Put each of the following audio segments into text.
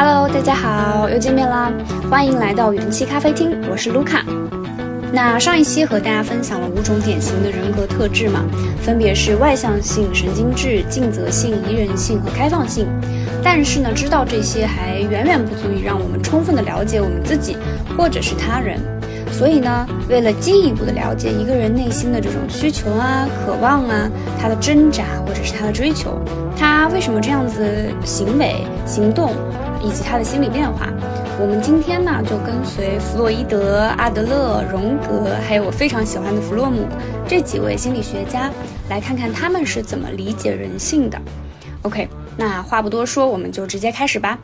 Hello，大家好，又见面啦！欢迎来到元气咖啡厅，我是卢卡。那上一期和大家分享了五种典型的人格特质嘛，分别是外向性、神经质、尽责性、宜人性和开放性。但是呢，知道这些还远远不足以让我们充分的了解我们自己或者是他人。所以呢，为了进一步的了解一个人内心的这种需求啊、渴望啊，他的挣扎或者是他的追求，他为什么这样子行为、行动，以及他的心理变化，我们今天呢就跟随弗洛伊德、阿德勒、荣格，还有我非常喜欢的弗洛姆这几位心理学家，来看看他们是怎么理解人性的。OK，那话不多说，我们就直接开始吧。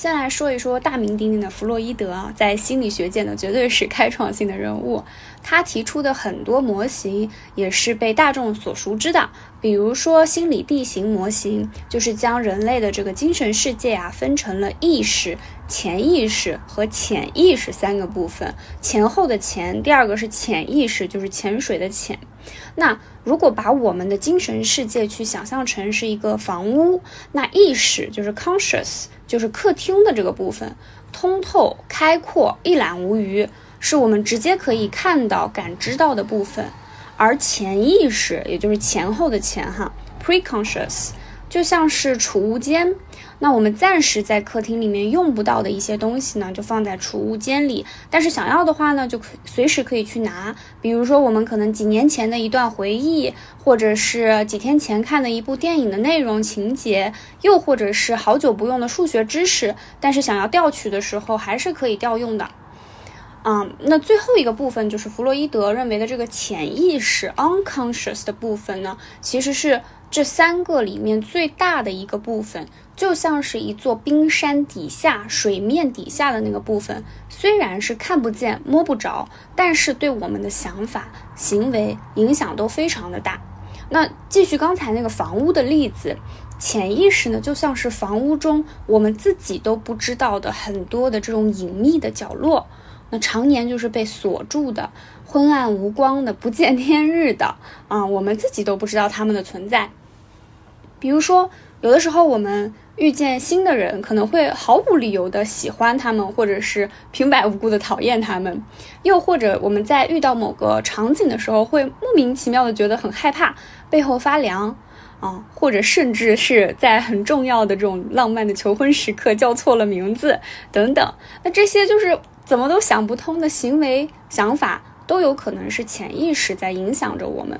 先来说一说大名鼎鼎的弗洛伊德啊，在心理学界呢，绝对是开创性的人物。他提出的很多模型也是被大众所熟知的，比如说心理地形模型，就是将人类的这个精神世界啊分成了意识、潜意识和潜意识三个部分。前后的前，第二个是潜意识，就是潜水的潜。那如果把我们的精神世界去想象成是一个房屋，那意识就是 conscious。就是客厅的这个部分，通透、开阔、一览无余，是我们直接可以看到、感知到的部分。而潜意识，也就是前后的前哈，preconscious。就像是储物间，那我们暂时在客厅里面用不到的一些东西呢，就放在储物间里。但是想要的话呢，就可随时可以去拿。比如说，我们可能几年前的一段回忆，或者是几天前看的一部电影的内容情节，又或者是好久不用的数学知识，但是想要调取的时候，还是可以调用的。嗯，那最后一个部分就是弗洛伊德认为的这个潜意识 （unconscious） 的部分呢，其实是。这三个里面最大的一个部分，就像是一座冰山底下水面底下的那个部分，虽然是看不见摸不着，但是对我们的想法、行为影响都非常的大。那继续刚才那个房屋的例子，潜意识呢，就像是房屋中我们自己都不知道的很多的这种隐秘的角落，那常年就是被锁住的。昏暗无光的、不见天日的啊，我们自己都不知道他们的存在。比如说，有的时候我们遇见新的人，可能会毫无理由的喜欢他们，或者是平白无故的讨厌他们；又或者我们在遇到某个场景的时候，会莫名其妙的觉得很害怕，背后发凉啊，或者甚至是在很重要的这种浪漫的求婚时刻叫错了名字等等。那这些就是怎么都想不通的行为想法。都有可能是潜意识在影响着我们。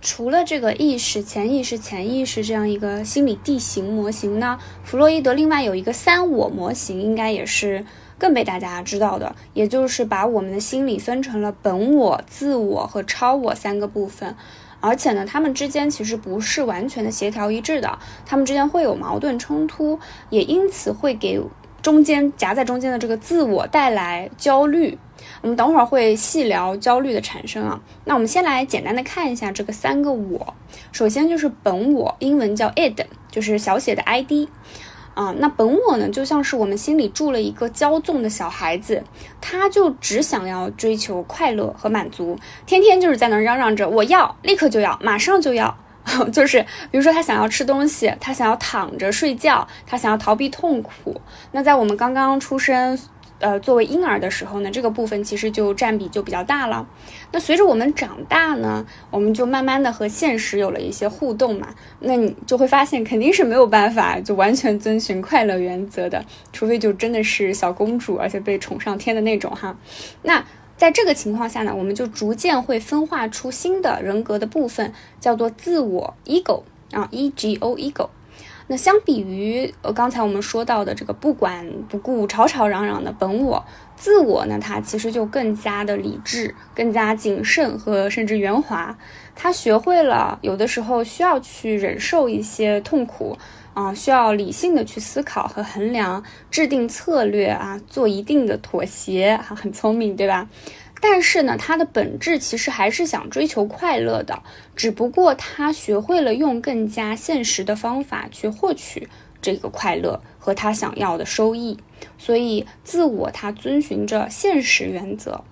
除了这个意识、潜意识、潜意识这样一个心理地形模型呢，弗洛伊德另外有一个三我模型，应该也是更被大家知道的，也就是把我们的心理分成了本我、自我和超我三个部分，而且呢，他们之间其实不是完全的协调一致的，他们之间会有矛盾冲突，也因此会给中间夹在中间的这个自我带来焦虑。我们等会儿会细聊焦虑的产生啊。那我们先来简单的看一下这个三个我。首先就是本我，英文叫 id，就是小写的 id 啊。那本我呢，就像是我们心里住了一个骄纵的小孩子，他就只想要追求快乐和满足，天天就是在那嚷嚷着我要，立刻就要，马上就要。就是比如说他想要吃东西，他想要躺着睡觉，他想要逃避痛苦。那在我们刚刚出生。呃，作为婴儿的时候呢，这个部分其实就占比就比较大了。那随着我们长大呢，我们就慢慢的和现实有了一些互动嘛。那你就会发现，肯定是没有办法就完全遵循快乐原则的，除非就真的是小公主，而且被宠上天的那种哈。那在这个情况下呢，我们就逐渐会分化出新的人格的部分，叫做自我 ego 啊，e g o ego。那相比于呃刚才我们说到的这个不管不顾、吵吵嚷嚷的本我，自我呢，它其实就更加的理智、更加谨慎和甚至圆滑。他学会了有的时候需要去忍受一些痛苦啊，需要理性的去思考和衡量，制定策略啊，做一定的妥协，很聪明，对吧？但是呢，他的本质其实还是想追求快乐的，只不过他学会了用更加现实的方法去获取这个快乐和他想要的收益。所以，自我他遵循着现实原则。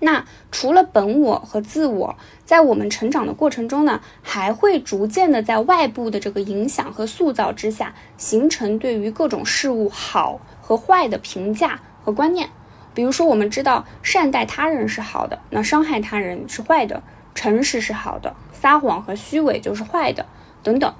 那除了本我和自我，在我们成长的过程中呢，还会逐渐的在外部的这个影响和塑造之下，形成对于各种事物好和坏的评价和观念。比如说，我们知道善待他人是好的，那伤害他人是坏的；诚实是好的，撒谎和虚伪就是坏的，等等。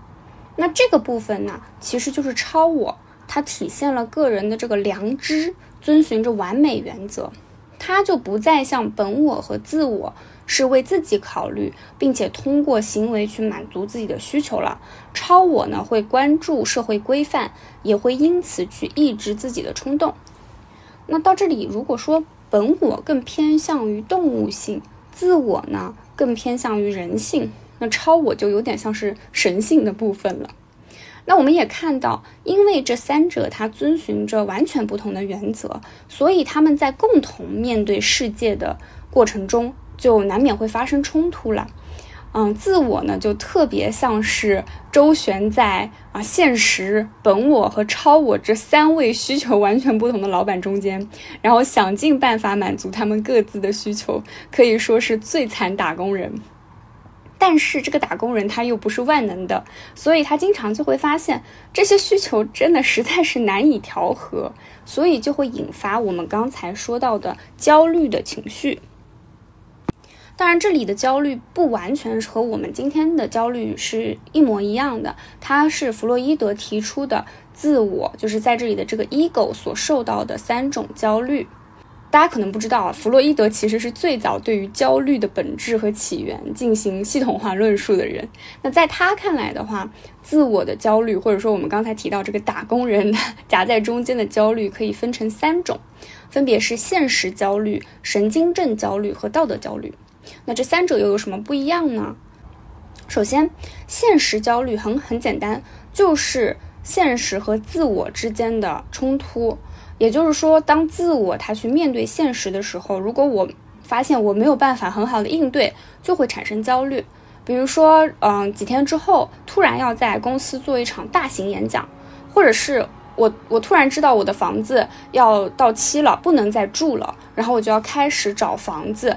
那这个部分呢，其实就是超我，它体现了个人的这个良知，遵循着完美原则。它就不再像本我和自我是为自己考虑，并且通过行为去满足自己的需求了。超我呢，会关注社会规范，也会因此去抑制自己的冲动。那到这里，如果说本我更偏向于动物性，自我呢更偏向于人性，那超我就有点像是神性的部分了。那我们也看到，因为这三者它遵循着完全不同的原则，所以他们在共同面对世界的过程中，就难免会发生冲突了。嗯，自我呢，就特别像是周旋在啊现实、本我和超我这三位需求完全不同的老板中间，然后想尽办法满足他们各自的需求，可以说是最惨打工人。但是这个打工人他又不是万能的，所以他经常就会发现这些需求真的实在是难以调和，所以就会引发我们刚才说到的焦虑的情绪。当然，这里的焦虑不完全是和我们今天的焦虑是一模一样的，它是弗洛伊德提出的自我，就是在这里的这个 ego 所受到的三种焦虑。大家可能不知道啊，弗洛伊德其实是最早对于焦虑的本质和起源进行系统化论述的人。那在他看来的话，自我的焦虑，或者说我们刚才提到这个打工人 夹在中间的焦虑，可以分成三种，分别是现实焦虑、神经症焦虑和道德焦虑。那这三者又有什么不一样呢？首先，现实焦虑很很简单，就是现实和自我之间的冲突。也就是说，当自我他去面对现实的时候，如果我发现我没有办法很好的应对，就会产生焦虑。比如说，嗯，几天之后突然要在公司做一场大型演讲，或者是我我突然知道我的房子要到期了，不能再住了，然后我就要开始找房子，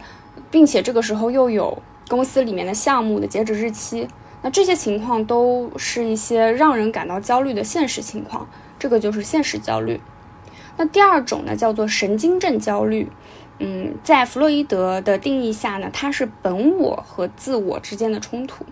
并且这个时候又有公司里面的项目的截止日期，那这些情况都是一些让人感到焦虑的现实情况，这个就是现实焦虑。那第二种呢，叫做神经症焦虑。嗯，在弗洛伊德的定义下呢，它是本我和自我之间的冲突。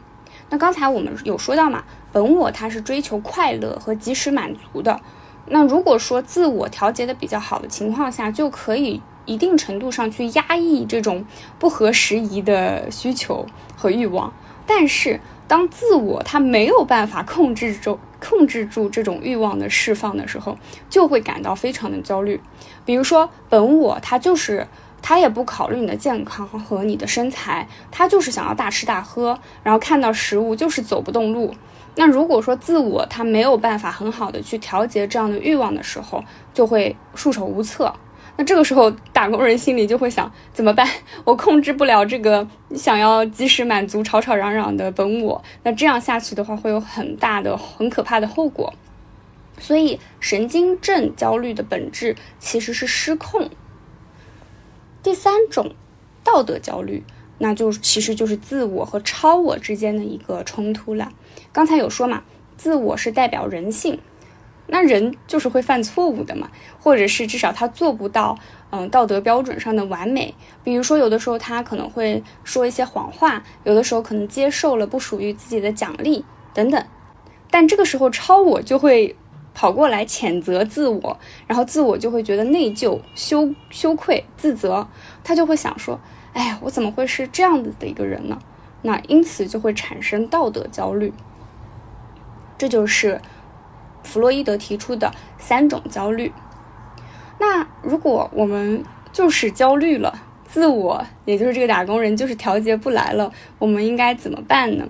那刚才我们有说到嘛，本我它是追求快乐和及时满足的。那如果说自我调节的比较好的情况下，就可以一定程度上去压抑这种不合时宜的需求和欲望。但是当自我它没有办法控制住。控制住这种欲望的释放的时候，就会感到非常的焦虑。比如说，本我他就是他也不考虑你的健康和你的身材，他就是想要大吃大喝，然后看到食物就是走不动路。那如果说自我他没有办法很好的去调节这样的欲望的时候，就会束手无策。那这个时候，打工人心里就会想怎么办？我控制不了这个想要及时满足、吵吵嚷嚷的本我。那这样下去的话，会有很大的、很可怕的后果。所以，神经症焦虑的本质其实是失控。第三种，道德焦虑，那就其实就是自我和超我之间的一个冲突了。刚才有说嘛，自我是代表人性。那人就是会犯错误的嘛，或者是至少他做不到，嗯，道德标准上的完美。比如说，有的时候他可能会说一些谎话，有的时候可能接受了不属于自己的奖励等等。但这个时候，超我就会跑过来谴责自我，然后自我就会觉得内疚、羞羞愧、自责，他就会想说：“哎呀，我怎么会是这样子的一个人呢？”那因此就会产生道德焦虑。这就是。弗洛伊德提出的三种焦虑。那如果我们就是焦虑了，自我也就是这个打工人就是调节不来了，我们应该怎么办呢？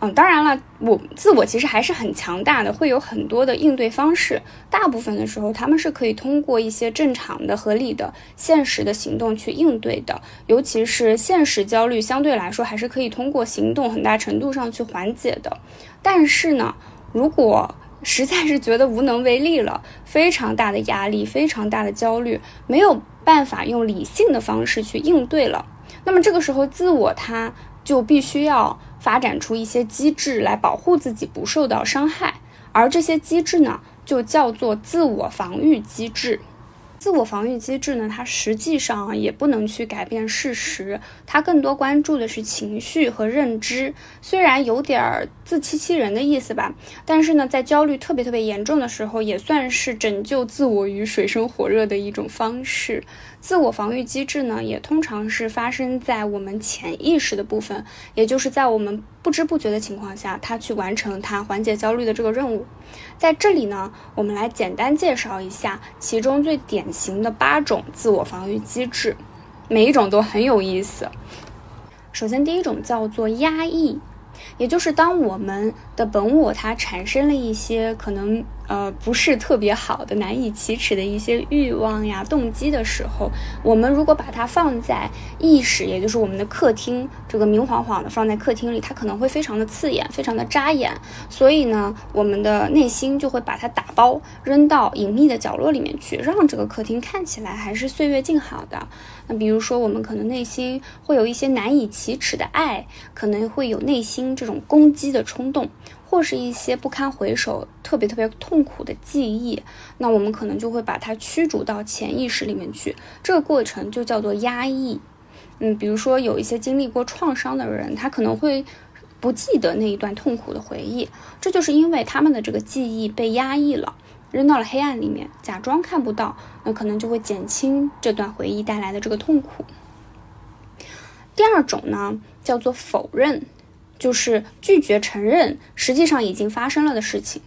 嗯，当然了，我自我其实还是很强大的，会有很多的应对方式。大部分的时候，他们是可以通过一些正常的、合理的、现实的行动去应对的。尤其是现实焦虑，相对来说还是可以通过行动很大程度上去缓解的。但是呢，如果实在是觉得无能为力了，非常大的压力，非常大的焦虑，没有办法用理性的方式去应对了。那么这个时候，自我它就必须要发展出一些机制来保护自己不受到伤害，而这些机制呢，就叫做自我防御机制。自我防御机制呢，它实际上也不能去改变事实，它更多关注的是情绪和认知。虽然有点自欺欺人的意思吧，但是呢，在焦虑特别特别严重的时候，也算是拯救自我于水深火热的一种方式。自我防御机制呢，也通常是发生在我们潜意识的部分，也就是在我们不知不觉的情况下，它去完成它缓解焦虑的这个任务。在这里呢，我们来简单介绍一下其中最典型的八种自我防御机制，每一种都很有意思。首先，第一种叫做压抑。也就是当我们的本我它产生了一些可能呃不是特别好的、难以启齿的一些欲望呀、动机的时候，我们如果把它放在意识，也就是我们的客厅，这个明晃晃的放在客厅里，它可能会非常的刺眼、非常的扎眼。所以呢，我们的内心就会把它打包扔到隐秘的角落里面去，让这个客厅看起来还是岁月静好的。那比如说，我们可能内心会有一些难以启齿的爱，可能会有内心这种攻击的冲动，或是一些不堪回首、特别特别痛苦的记忆。那我们可能就会把它驱逐到潜意识里面去，这个过程就叫做压抑。嗯，比如说有一些经历过创伤的人，他可能会不记得那一段痛苦的回忆，这就是因为他们的这个记忆被压抑了。扔到了黑暗里面，假装看不到，那可能就会减轻这段回忆带来的这个痛苦。第二种呢，叫做否认，就是拒绝承认实际上已经发生了的事情。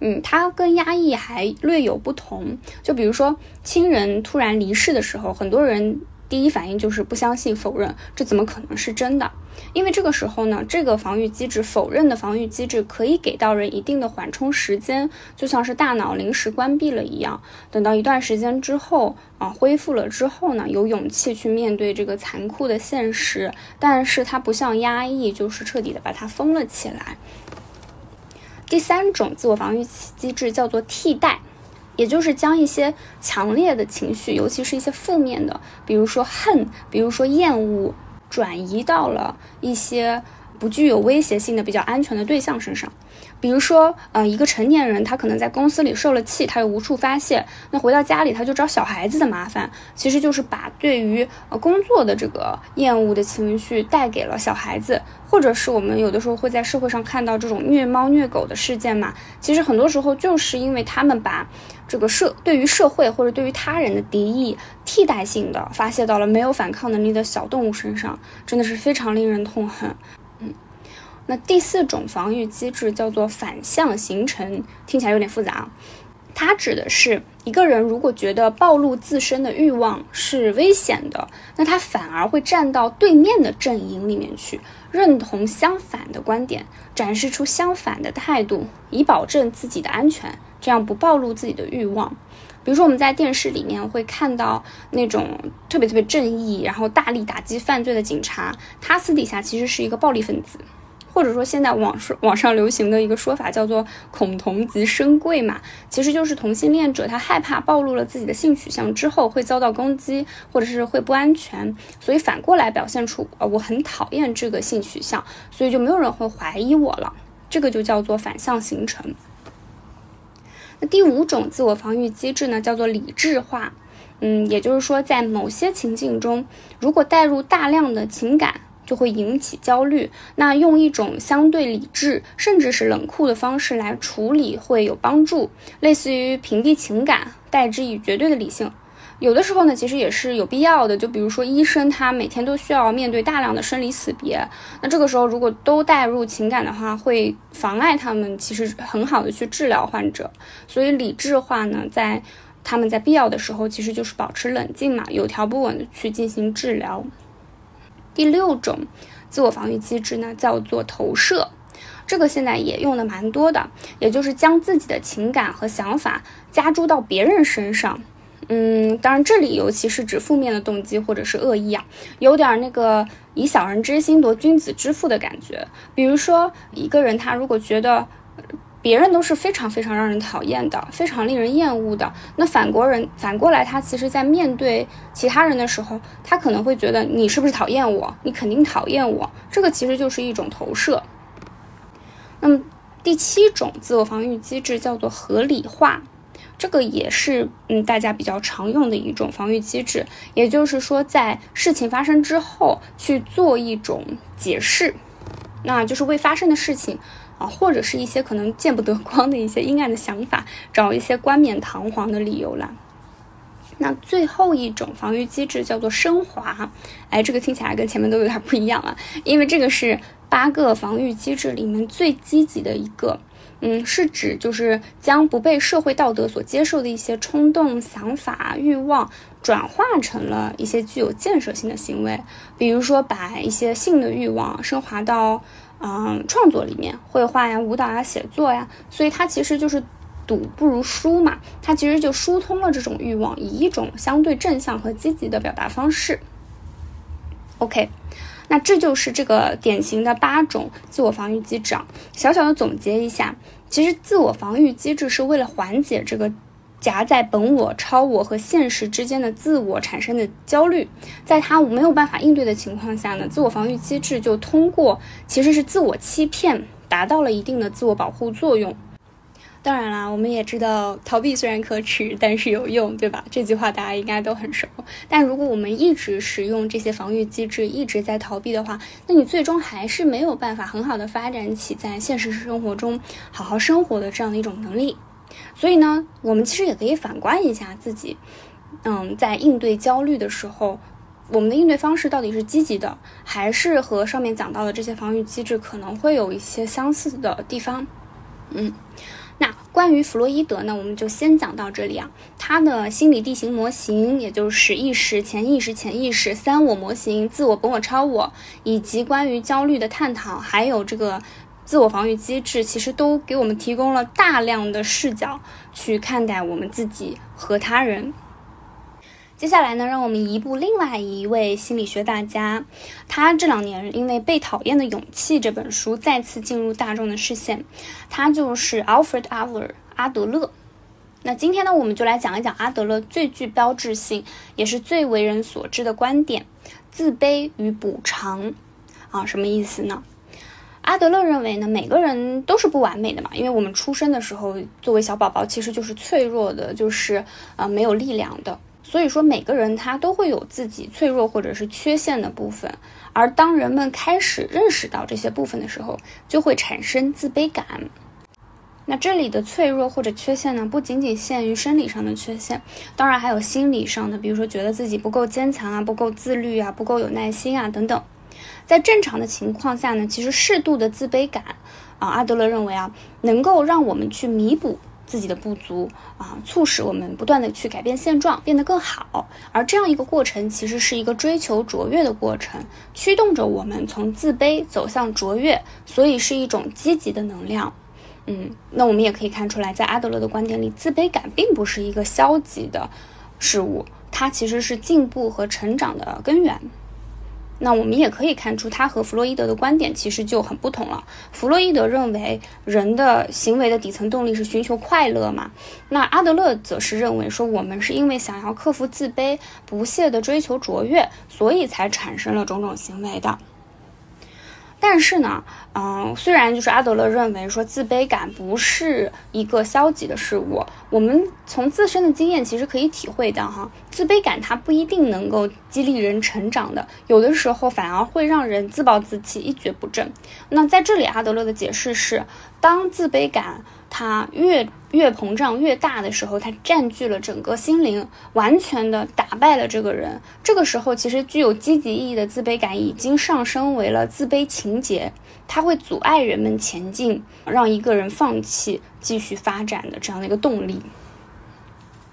嗯，它跟压抑还略有不同。就比如说亲人突然离世的时候，很多人。第一反应就是不相信、否认，这怎么可能是真的？因为这个时候呢，这个防御机制，否认的防御机制，可以给到人一定的缓冲时间，就像是大脑临时关闭了一样。等到一段时间之后啊，恢复了之后呢，有勇气去面对这个残酷的现实。但是它不像压抑，就是彻底的把它封了起来。第三种自我防御机制叫做替代。也就是将一些强烈的情绪，尤其是一些负面的，比如说恨，比如说厌恶，转移到了一些不具有威胁性的、比较安全的对象身上。比如说，呃，一个成年人，他可能在公司里受了气，他又无处发泄，那回到家里他就找小孩子的麻烦，其实就是把对于呃工作的这个厌恶的情绪带给了小孩子，或者是我们有的时候会在社会上看到这种虐猫虐狗的事件嘛，其实很多时候就是因为他们把这个社对于社会或者对于他人的敌意，替代性的发泄到了没有反抗能力的小动物身上，真的是非常令人痛恨。嗯那第四种防御机制叫做反向形成，听起来有点复杂。它指的是一个人如果觉得暴露自身的欲望是危险的，那他反而会站到对面的阵营里面去，认同相反的观点，展示出相反的态度，以保证自己的安全，这样不暴露自己的欲望。比如说我们在电视里面会看到那种特别特别正义，然后大力打击犯罪的警察，他私底下其实是一个暴力分子。或者说，现在网说网上流行的一个说法叫做“恐同即生贵”嘛，其实就是同性恋者他害怕暴露了自己的性取向之后会遭到攻击，或者是会不安全，所以反过来表现出呃我很讨厌这个性取向，所以就没有人会怀疑我了。这个就叫做反向形成。那第五种自我防御机制呢，叫做理智化。嗯，也就是说，在某些情境中，如果带入大量的情感。就会引起焦虑。那用一种相对理智，甚至是冷酷的方式来处理会有帮助，类似于屏蔽情感，代之以绝对的理性。有的时候呢，其实也是有必要的。就比如说医生，他每天都需要面对大量的生离死别，那这个时候如果都带入情感的话，会妨碍他们其实很好的去治疗患者。所以理智化呢，在他们在必要的时候，其实就是保持冷静嘛，有条不紊的去进行治疗。第六种自我防御机制呢，叫做投射，这个现在也用的蛮多的，也就是将自己的情感和想法加诸到别人身上。嗯，当然这里尤其是指负面的动机或者是恶意啊，有点那个以小人之心夺君子之腹的感觉。比如说一个人他如果觉得。别人都是非常非常让人讨厌的，非常令人厌恶的。那反国人反过来，他其实在面对其他人的时候，他可能会觉得你是不是讨厌我？你肯定讨厌我。这个其实就是一种投射。那么第七种自我防御机制叫做合理化，这个也是嗯大家比较常用的一种防御机制。也就是说，在事情发生之后去做一种解释，那就是未发生的事情。或者是一些可能见不得光的一些阴暗的想法，找一些冠冕堂皇的理由啦。那最后一种防御机制叫做升华，哎，这个听起来跟前面都有点不一样啊，因为这个是八个防御机制里面最积极的一个，嗯，是指就是将不被社会道德所接受的一些冲动、想法、欲望转化成了一些具有建设性的行为，比如说把一些性的欲望升华到。嗯，创作里面，绘画呀、舞蹈呀、写作呀，所以它其实就是赌不如输嘛。它其实就疏通了这种欲望，以一种相对正向和积极的表达方式。OK，那这就是这个典型的八种自我防御机制啊。小小的总结一下，其实自我防御机制是为了缓解这个。夹在本我、超我和现实之间的自我产生的焦虑，在他没有办法应对的情况下呢，自我防御机制就通过其实是自我欺骗，达到了一定的自我保护作用。当然啦，我们也知道逃避虽然可耻，但是有用，对吧？这句话大家应该都很熟。但如果我们一直使用这些防御机制，一直在逃避的话，那你最终还是没有办法很好的发展起在现实生活中好好生活的这样的一种能力。所以呢，我们其实也可以反观一下自己，嗯，在应对焦虑的时候，我们的应对方式到底是积极的，还是和上面讲到的这些防御机制可能会有一些相似的地方？嗯，那关于弗洛伊德呢，我们就先讲到这里啊。他的心理地形模型，也就是意识、潜意识、潜意识、三我模型、自我、本我、超我，以及关于焦虑的探讨，还有这个。自我防御机制其实都给我们提供了大量的视角去看待我们自己和他人。接下来呢，让我们移步另外一位心理学大家，他这两年因为《被讨厌的勇气》这本书再次进入大众的视线，他就是 Alfred Adler 阿德勒。那今天呢，我们就来讲一讲阿德勒最具标志性也是最为人所知的观点：自卑与补偿。啊，什么意思呢？阿德勒认为呢，每个人都是不完美的嘛，因为我们出生的时候作为小宝宝，其实就是脆弱的，就是呃没有力量的。所以说，每个人他都会有自己脆弱或者是缺陷的部分。而当人们开始认识到这些部分的时候，就会产生自卑感。那这里的脆弱或者缺陷呢，不仅仅限于生理上的缺陷，当然还有心理上的，比如说觉得自己不够坚强啊，不够自律啊，不够有耐心啊等等。在正常的情况下呢，其实适度的自卑感，啊，阿德勒认为啊，能够让我们去弥补自己的不足啊，促使我们不断的去改变现状，变得更好。而这样一个过程，其实是一个追求卓越的过程，驱动着我们从自卑走向卓越，所以是一种积极的能量。嗯，那我们也可以看出来，在阿德勒的观点里，自卑感并不是一个消极的事物，它其实是进步和成长的根源。那我们也可以看出，他和弗洛伊德的观点其实就很不同了。弗洛伊德认为人的行为的底层动力是寻求快乐嘛，那阿德勒则是认为说我们是因为想要克服自卑，不懈的追求卓越，所以才产生了种种行为的。但是呢，嗯，虽然就是阿德勒认为说自卑感不是一个消极的事物，我们从自身的经验其实可以体会到哈，自卑感它不一定能够激励人成长的，有的时候反而会让人自暴自弃，一蹶不振。那在这里，阿德勒的解释是，当自卑感。它越越膨胀越大的时候，它占据了整个心灵，完全的打败了这个人。这个时候，其实具有积极意义的自卑感已经上升为了自卑情节，它会阻碍人们前进，让一个人放弃继续发展的这样的一个动力。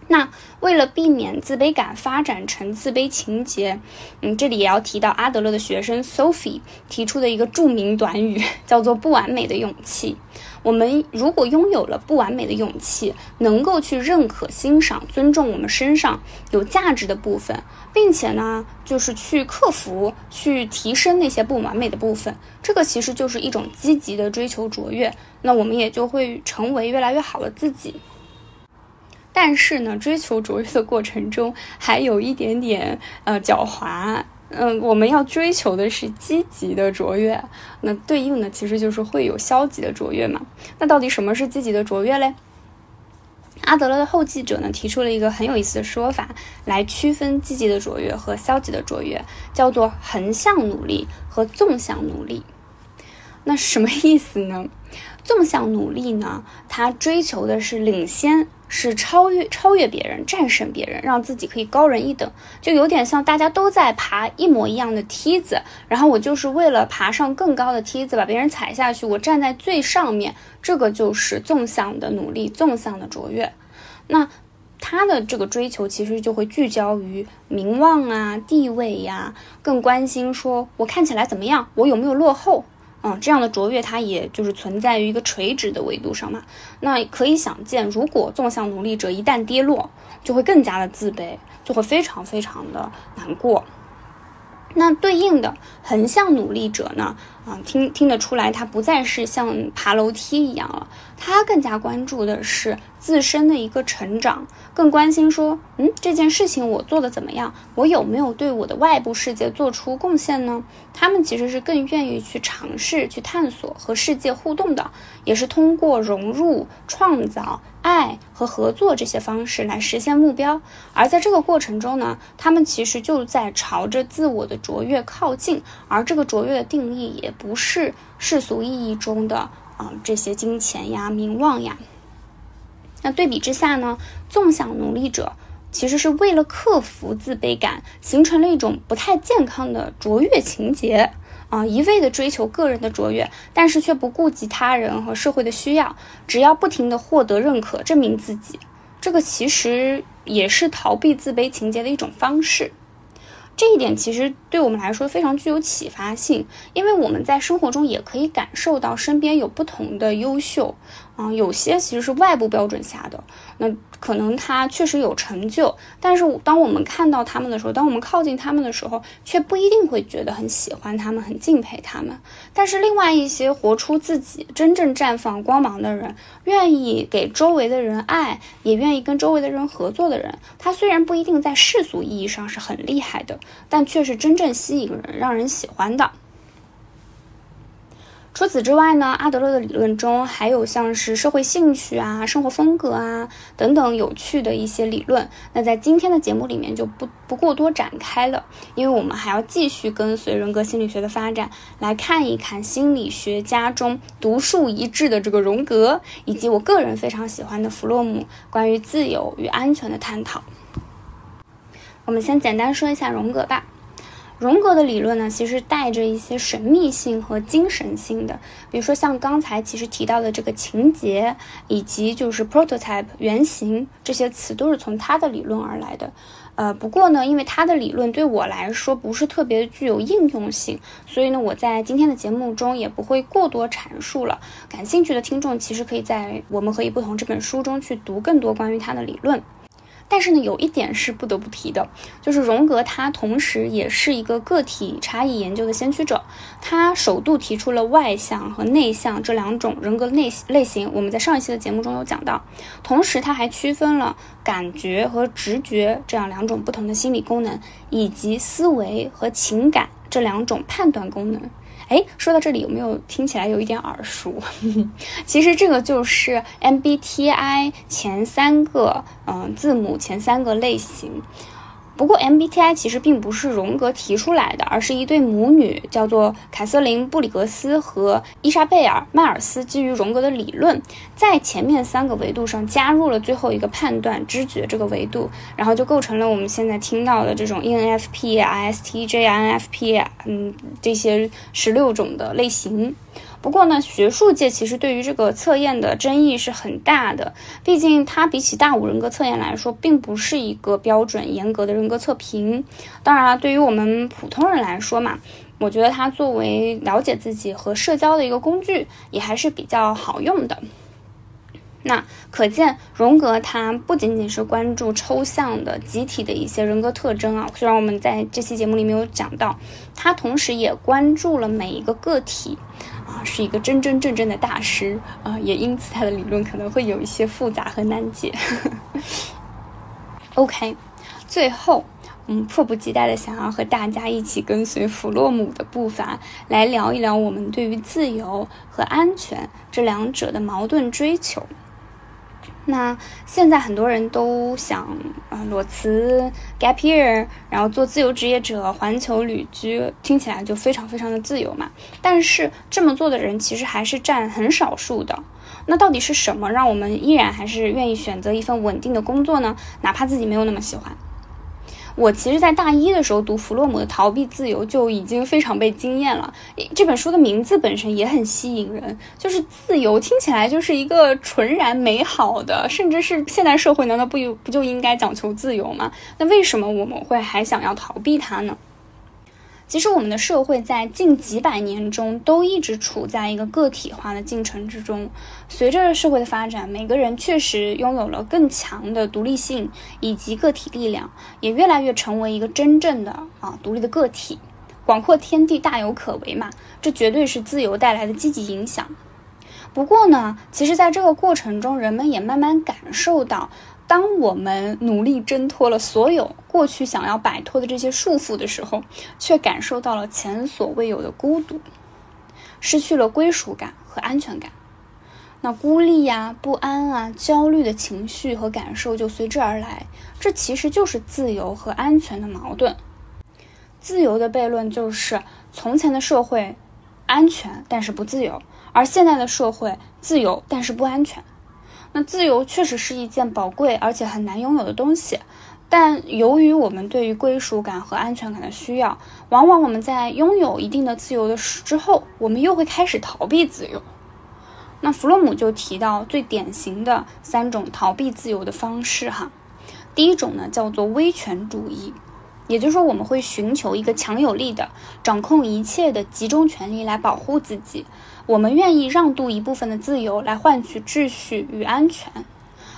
那为了避免自卑感发展成自卑情节，嗯，这里也要提到阿德勒的学生 Sophie 提出的一个著名短语，叫做“不完美的勇气”。我们如果拥有了不完美的勇气，能够去认可、欣赏、尊重我们身上有价值的部分，并且呢，就是去克服、去提升那些不完美的部分，这个其实就是一种积极的追求卓越。那我们也就会成为越来越好的自己。但是呢，追求卓越的过程中还有一点点呃狡猾。嗯，我们要追求的是积极的卓越，那对应的其实就是会有消极的卓越嘛。那到底什么是积极的卓越嘞？阿德勒的后继者呢提出了一个很有意思的说法，来区分积极的卓越和消极的卓越，叫做横向努力和纵向努力。那什么意思呢？纵向努力呢，它追求的是领先。是超越超越别人，战胜别人，让自己可以高人一等，就有点像大家都在爬一模一样的梯子，然后我就是为了爬上更高的梯子，把别人踩下去，我站在最上面，这个就是纵向的努力，纵向的卓越。那他的这个追求其实就会聚焦于名望啊、地位呀，更关心说我看起来怎么样，我有没有落后。嗯，这样的卓越，它也就是存在于一个垂直的维度上嘛。那可以想见，如果纵向努力者一旦跌落，就会更加的自卑，就会非常非常的难过。那对应的横向努力者呢？啊，听听得出来，他不再是像爬楼梯一样了，他更加关注的是自身的一个成长，更关心说，嗯，这件事情我做的怎么样？我有没有对我的外部世界做出贡献呢？他们其实是更愿意去尝试、去探索和世界互动的，也是通过融入、创造。爱和合作这些方式来实现目标，而在这个过程中呢，他们其实就在朝着自我的卓越靠近，而这个卓越的定义也不是世俗意义中的啊这些金钱呀、名望呀。那对比之下呢，纵向努力者其实是为了克服自卑感，形成了一种不太健康的卓越情节。啊，一味的追求个人的卓越，但是却不顾及他人和社会的需要，只要不停的获得认可，证明自己，这个其实也是逃避自卑情节的一种方式。这一点其实对我们来说非常具有启发性，因为我们在生活中也可以感受到身边有不同的优秀，啊，有些其实是外部标准下的，那可能他确实有成就，但是当我们看到他们的时候，当我们靠近他们的时候，却不一定会觉得很喜欢他们，很敬佩他们。但是另外一些活出自己、真正绽放光芒的人，愿意给周围的人爱，也愿意跟周围的人合作的人，他虽然不一定在世俗意义上是很厉害的。但却是真正吸引人、让人喜欢的。除此之外呢，阿德勒的理论中还有像是社会兴趣啊、生活风格啊等等有趣的一些理论。那在今天的节目里面就不不过多展开了，因为我们还要继续跟随人格心理学的发展，来看一看心理学家中独树一帜的这个荣格，以及我个人非常喜欢的弗洛姆关于自由与安全的探讨。我们先简单说一下荣格吧。荣格的理论呢，其实带着一些神秘性和精神性的，比如说像刚才其实提到的这个情节，以及就是 prototype 原型这些词，都是从他的理论而来的。呃，不过呢，因为他的理论对我来说不是特别具有应用性，所以呢，我在今天的节目中也不会过多阐述了。感兴趣的听众其实可以在《我们可以不同》这本书中去读更多关于他的理论。但是呢，有一点是不得不提的，就是荣格他同时也是一个个体差异研究的先驱者，他首度提出了外向和内向这两种人格类类型。我们在上一期的节目中有讲到，同时他还区分了感觉和直觉这样两种不同的心理功能，以及思维和情感这两种判断功能。哎，说到这里有没有听起来有一点耳熟？其实这个就是 MBTI 前三个嗯字母前三个类型。不过，MBTI 其实并不是荣格提出来的，而是一对母女，叫做凯瑟琳·布里格斯和伊莎贝尔·迈尔斯，基于荣格的理论，在前面三个维度上加入了最后一个判断知觉这个维度，然后就构成了我们现在听到的这种 ENFP、ISTJ、INFP，嗯，这些十六种的类型。不过呢，学术界其实对于这个测验的争议是很大的，毕竟它比起大五人格测验来说，并不是一个标准严格的人格测评。当然了，对于我们普通人来说嘛，我觉得它作为了解自己和社交的一个工具，也还是比较好用的。那可见，荣格他不仅仅是关注抽象的集体的一些人格特征啊，虽然我们在这期节目里没有讲到，他同时也关注了每一个个体，啊，是一个真真正正的大师啊，也因此他的理论可能会有一些复杂和难解。OK，最后，嗯，迫不及待的想要和大家一起跟随弗洛姆的步伐，来聊一聊我们对于自由和安全这两者的矛盾追求。那现在很多人都想啊裸辞 gap year，然后做自由职业者环球旅居，听起来就非常非常的自由嘛。但是这么做的人其实还是占很少数的。那到底是什么让我们依然还是愿意选择一份稳定的工作呢？哪怕自己没有那么喜欢。我其实，在大一的时候读弗洛姆的《逃避自由》，就已经非常被惊艳了。这本书的名字本身也很吸引人，就是自由，听起来就是一个纯然美好的，甚至是现代社会难道不不就应该讲求自由吗？那为什么我们会还想要逃避它呢？其实，我们的社会在近几百年中都一直处在一个个体化的进程之中。随着社会的发展，每个人确实拥有了更强的独立性以及个体力量，也越来越成为一个真正的啊独立的个体。广阔天地大有可为嘛，这绝对是自由带来的积极影响。不过呢，其实在这个过程中，人们也慢慢感受到。当我们努力挣脱了所有过去想要摆脱的这些束缚的时候，却感受到了前所未有的孤独，失去了归属感和安全感。那孤立呀、不安啊、焦虑的情绪和感受就随之而来。这其实就是自由和安全的矛盾。自由的悖论就是从前的社会安全但是不自由，而现在的社会自由但是不安全。那自由确实是一件宝贵而且很难拥有的东西，但由于我们对于归属感和安全感的需要，往往我们在拥有一定的自由的之后，我们又会开始逃避自由。那弗洛姆就提到最典型的三种逃避自由的方式，哈，第一种呢叫做威权主义，也就是说我们会寻求一个强有力的、掌控一切的集中权力来保护自己。我们愿意让渡一部分的自由来换取秩序与安全，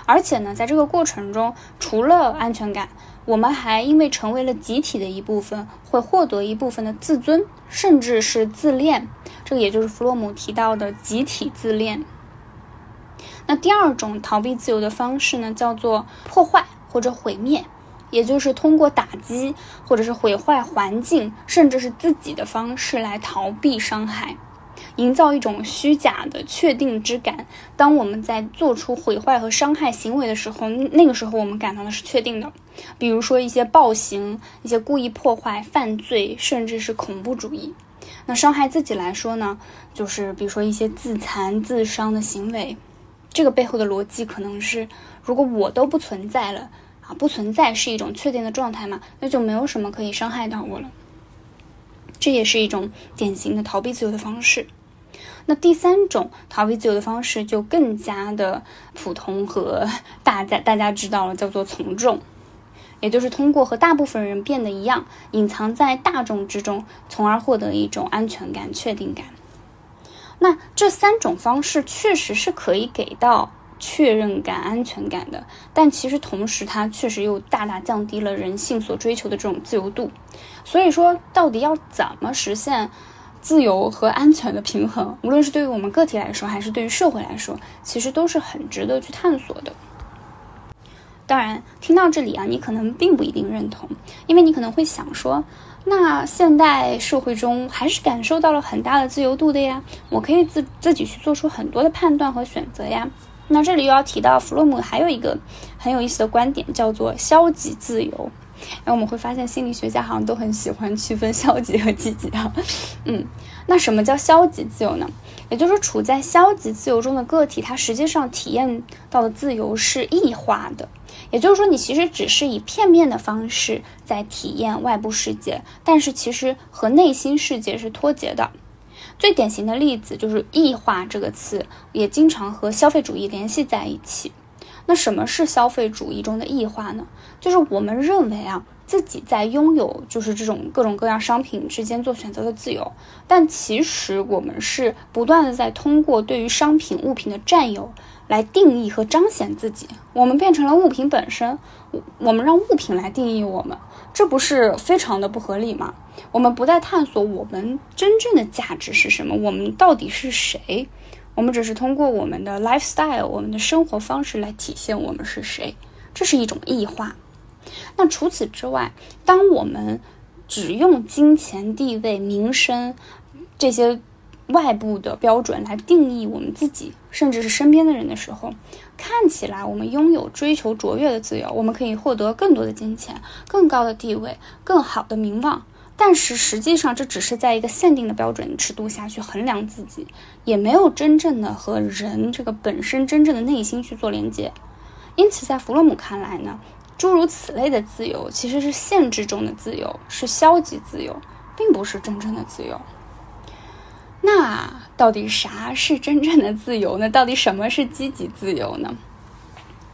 而且呢，在这个过程中，除了安全感，我们还因为成为了集体的一部分，会获得一部分的自尊，甚至是自恋。这个也就是弗洛姆提到的集体自恋。那第二种逃避自由的方式呢，叫做破坏或者毁灭，也就是通过打击或者是毁坏环境，甚至是自己的方式来逃避伤害。营造一种虚假的确定之感。当我们在做出毁坏和伤害行为的时候，那个时候我们感到的是确定的。比如说一些暴行、一些故意破坏、犯罪，甚至是恐怖主义。那伤害自己来说呢，就是比如说一些自残、自伤的行为。这个背后的逻辑可能是：如果我都不存在了啊，不存在是一种确定的状态嘛，那就没有什么可以伤害到我了。这也是一种典型的逃避自由的方式。那第三种逃避自由的方式就更加的普通和大家大家知道了，叫做从众，也就是通过和大部分人变得一样，隐藏在大众之中，从而获得一种安全感、确定感。那这三种方式确实是可以给到。确认感、安全感的，但其实同时它确实又大大降低了人性所追求的这种自由度。所以说，到底要怎么实现自由和安全的平衡？无论是对于我们个体来说，还是对于社会来说，其实都是很值得去探索的。当然，听到这里啊，你可能并不一定认同，因为你可能会想说，那现代社会中还是感受到了很大的自由度的呀，我可以自自己去做出很多的判断和选择呀。那这里又要提到弗洛姆还有一个很有意思的观点，叫做消极自由。那我们会发现心理学家好像都很喜欢区分消极和积极啊。嗯，那什么叫消极自由呢？也就是说，处在消极自由中的个体，它实际上体验到的自由是异化的。也就是说，你其实只是以片面的方式在体验外部世界，但是其实和内心世界是脱节的。最典型的例子就是“异化”这个词，也经常和消费主义联系在一起。那什么是消费主义中的异化呢？就是我们认为啊，自己在拥有就是这种各种各样商品之间做选择的自由，但其实我们是不断的在通过对于商品物品的占有来定义和彰显自己。我们变成了物品本身，我我们让物品来定义我们，这不是非常的不合理吗？我们不再探索我们真正的价值是什么，我们到底是谁？我们只是通过我们的 lifestyle，我们的生活方式来体现我们是谁，这是一种异化。那除此之外，当我们只用金钱、地位、名声这些外部的标准来定义我们自己，甚至是身边的人的时候，看起来我们拥有追求卓越的自由，我们可以获得更多的金钱、更高的地位、更好的名望。但是实际上，这只是在一个限定的标准尺度下去衡量自己，也没有真正的和人这个本身真正的内心去做连接。因此，在弗洛姆看来呢，诸如此类的自由其实是限制中的自由，是消极自由，并不是真正的自由。那到底啥是真正的自由呢？到底什么是积极自由呢？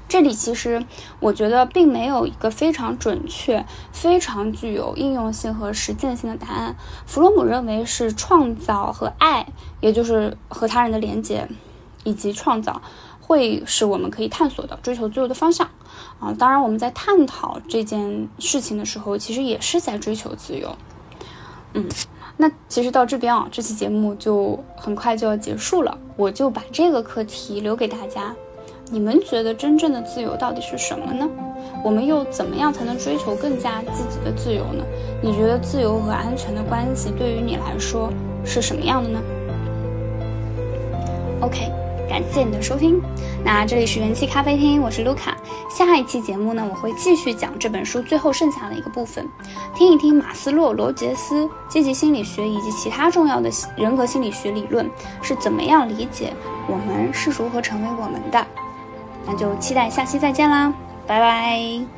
这里其实我觉得并没有一个非常准确、非常具有应用性和实践性的答案。弗洛姆认为是创造和爱，也就是和他人的连接以及创造，会是我们可以探索的追求自由的方向啊。当然，我们在探讨这件事情的时候，其实也是在追求自由。嗯，那其实到这边啊，这期节目就很快就要结束了，我就把这个课题留给大家。你们觉得真正的自由到底是什么呢？我们又怎么样才能追求更加积极的自由呢？你觉得自由和安全的关系对于你来说是什么样的呢？OK，感谢你的收听。那这里是元气咖啡厅，我是卢卡。下一期节目呢，我会继续讲这本书最后剩下的一个部分，听一听马斯洛、罗杰斯、积极心理学以及其他重要的人格心理学理论是怎么样理解我们是如何成为我们的。那就期待下期再见啦，拜拜。